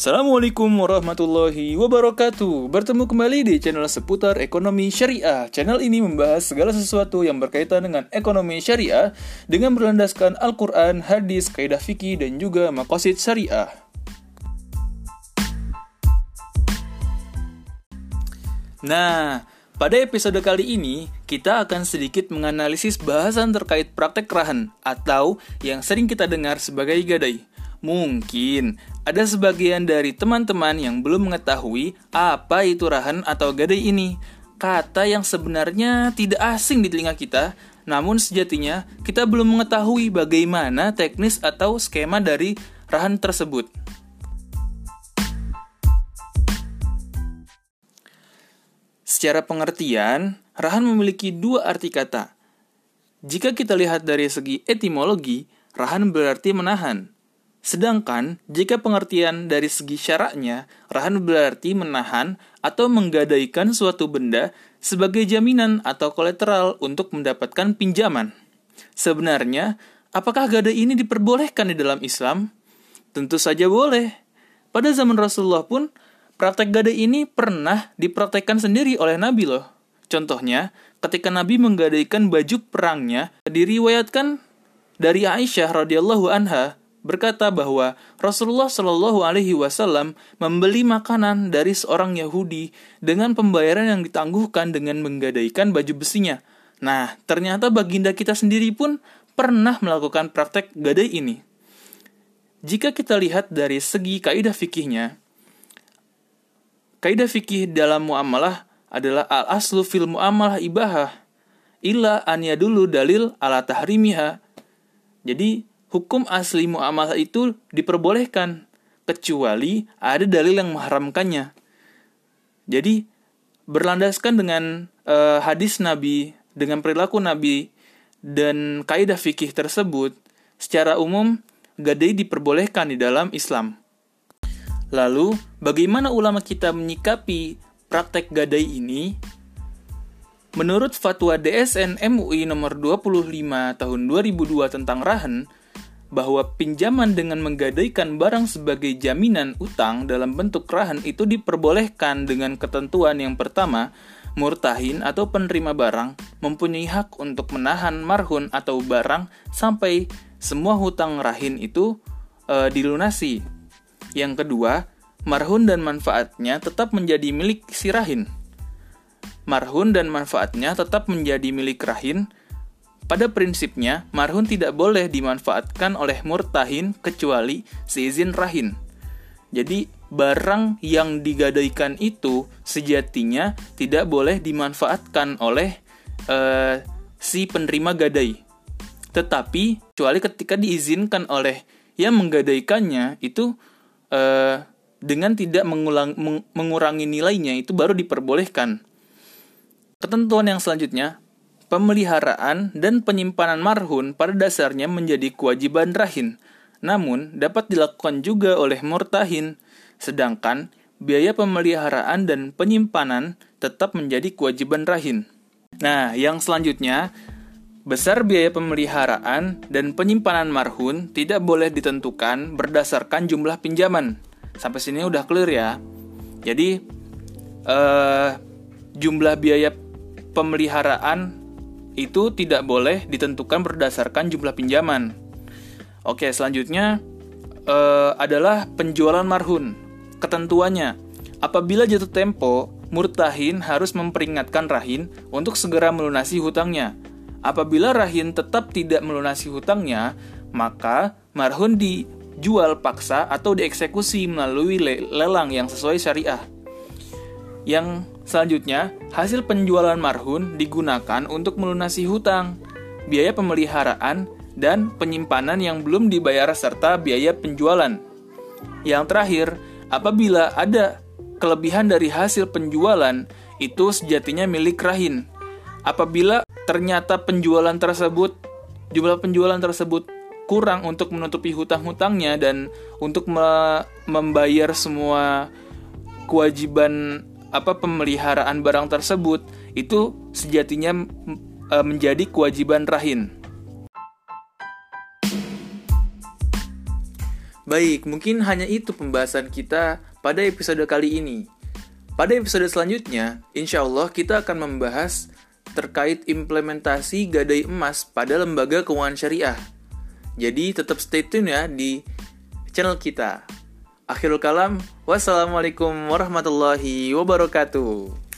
Assalamualaikum warahmatullahi wabarakatuh. Bertemu kembali di channel seputar ekonomi syariah. Channel ini membahas segala sesuatu yang berkaitan dengan ekonomi syariah Dengan berlandaskan Al-Quran, hadis, kaidah fikih, dan juga makosid syariah. Nah, pada episode kali ini kita akan sedikit menganalisis bahasan terkait praktek rahan Atau yang sering kita dengar sebagai gadai. Mungkin ada sebagian dari teman-teman yang belum mengetahui apa itu rahan atau gadai ini. Kata yang sebenarnya tidak asing di telinga kita, namun sejatinya kita belum mengetahui bagaimana teknis atau skema dari rahan tersebut. Secara pengertian, rahan memiliki dua arti kata. Jika kita lihat dari segi etimologi, rahan berarti menahan, Sedangkan, jika pengertian dari segi syaraknya, rahan berarti menahan atau menggadaikan suatu benda sebagai jaminan atau kolateral untuk mendapatkan pinjaman. Sebenarnya, apakah gadai ini diperbolehkan di dalam Islam? Tentu saja boleh. Pada zaman Rasulullah pun, praktek gadai ini pernah dipraktekkan sendiri oleh Nabi loh. Contohnya, ketika Nabi menggadaikan baju perangnya, diriwayatkan dari Aisyah radhiyallahu anha berkata bahwa Rasulullah Shallallahu Alaihi Wasallam membeli makanan dari seorang Yahudi dengan pembayaran yang ditangguhkan dengan menggadaikan baju besinya. Nah, ternyata baginda kita sendiri pun pernah melakukan praktek gadai ini. Jika kita lihat dari segi kaidah fikihnya, kaidah fikih dalam muamalah adalah al aslu fil muamalah ibahah illa an yadulu dalil ala tahrimiha. Jadi hukum asli muamalah itu diperbolehkan kecuali ada dalil yang mengharamkannya. Jadi berlandaskan dengan uh, hadis Nabi, dengan perilaku Nabi dan kaidah fikih tersebut, secara umum gadai diperbolehkan di dalam Islam. Lalu, bagaimana ulama kita menyikapi praktek gadai ini? Menurut fatwa DSN MUI nomor 25 tahun 2002 tentang rahan, bahwa pinjaman dengan menggadaikan barang sebagai jaminan utang dalam bentuk rahan itu diperbolehkan dengan ketentuan yang pertama, murtahin atau penerima barang mempunyai hak untuk menahan marhun atau barang sampai semua hutang rahin itu e, dilunasi. Yang kedua, marhun dan manfaatnya tetap menjadi milik si rahin. Marhun dan manfaatnya tetap menjadi milik rahin pada prinsipnya, marhun tidak boleh dimanfaatkan oleh murtahin kecuali seizin rahin. Jadi, barang yang digadaikan itu sejatinya tidak boleh dimanfaatkan oleh uh, si penerima gadai. Tetapi, kecuali ketika diizinkan oleh yang menggadaikannya itu uh, dengan tidak mengulang, meng, mengurangi nilainya itu baru diperbolehkan. Ketentuan yang selanjutnya, pemeliharaan dan penyimpanan marhun pada dasarnya menjadi kewajiban rahin, namun dapat dilakukan juga oleh murtahin, sedangkan biaya pemeliharaan dan penyimpanan tetap menjadi kewajiban rahin. Nah, yang selanjutnya, besar biaya pemeliharaan dan penyimpanan marhun tidak boleh ditentukan berdasarkan jumlah pinjaman. Sampai sini udah clear ya. Jadi, uh, jumlah biaya pemeliharaan itu tidak boleh ditentukan berdasarkan jumlah pinjaman. Oke, selanjutnya uh, adalah penjualan marhun. Ketentuannya, apabila jatuh tempo, murtahin harus memperingatkan rahin untuk segera melunasi hutangnya. Apabila rahin tetap tidak melunasi hutangnya, maka marhun dijual paksa atau dieksekusi melalui lelang yang sesuai syariah. Yang selanjutnya, hasil penjualan marhun digunakan untuk melunasi hutang, biaya pemeliharaan, dan penyimpanan yang belum dibayar serta biaya penjualan. Yang terakhir, apabila ada kelebihan dari hasil penjualan, itu sejatinya milik rahin. Apabila ternyata penjualan tersebut, jumlah penjualan tersebut kurang untuk menutupi hutang-hutangnya dan untuk me membayar semua kewajiban apa pemeliharaan barang tersebut itu sejatinya e, menjadi kewajiban rahin. Baik, mungkin hanya itu pembahasan kita pada episode kali ini. Pada episode selanjutnya, insya Allah kita akan membahas terkait implementasi gadai emas pada lembaga keuangan syariah. Jadi tetap stay tune ya di channel kita. Akhirul kalam, wassalamualaikum warahmatullahi wabarakatuh.